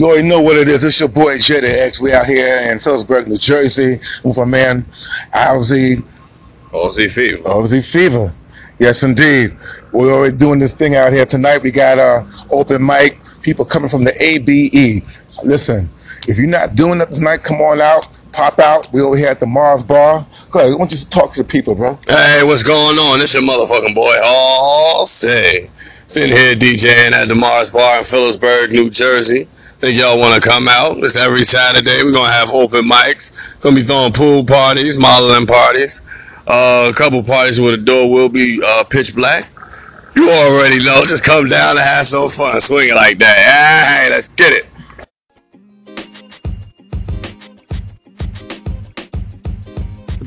You already know what it is. It's your boy the X. We out here in Phillipsburg, New Jersey, with my man Ozzy, Aussie Fever. Ozzy Fever. Yes, indeed. We're already doing this thing out here tonight. We got uh, open mic, people coming from the ABE. Listen, if you're not doing that tonight, come on out, pop out. We over here at the Mars Bar. Go ahead, why don't you talk to the people, bro? Hey, what's going on? It's your motherfucking boy, All Say. Sitting here DJing at the Mars Bar in Phillipsburg, New Jersey. Think y'all want to come out? It's every Saturday. We're gonna have open mics. Gonna be throwing pool parties, modeling parties. Uh, a couple parties where the door will be uh, pitch black. You already know. Just come down and have some fun. Swing it like that. Hey, let's get it.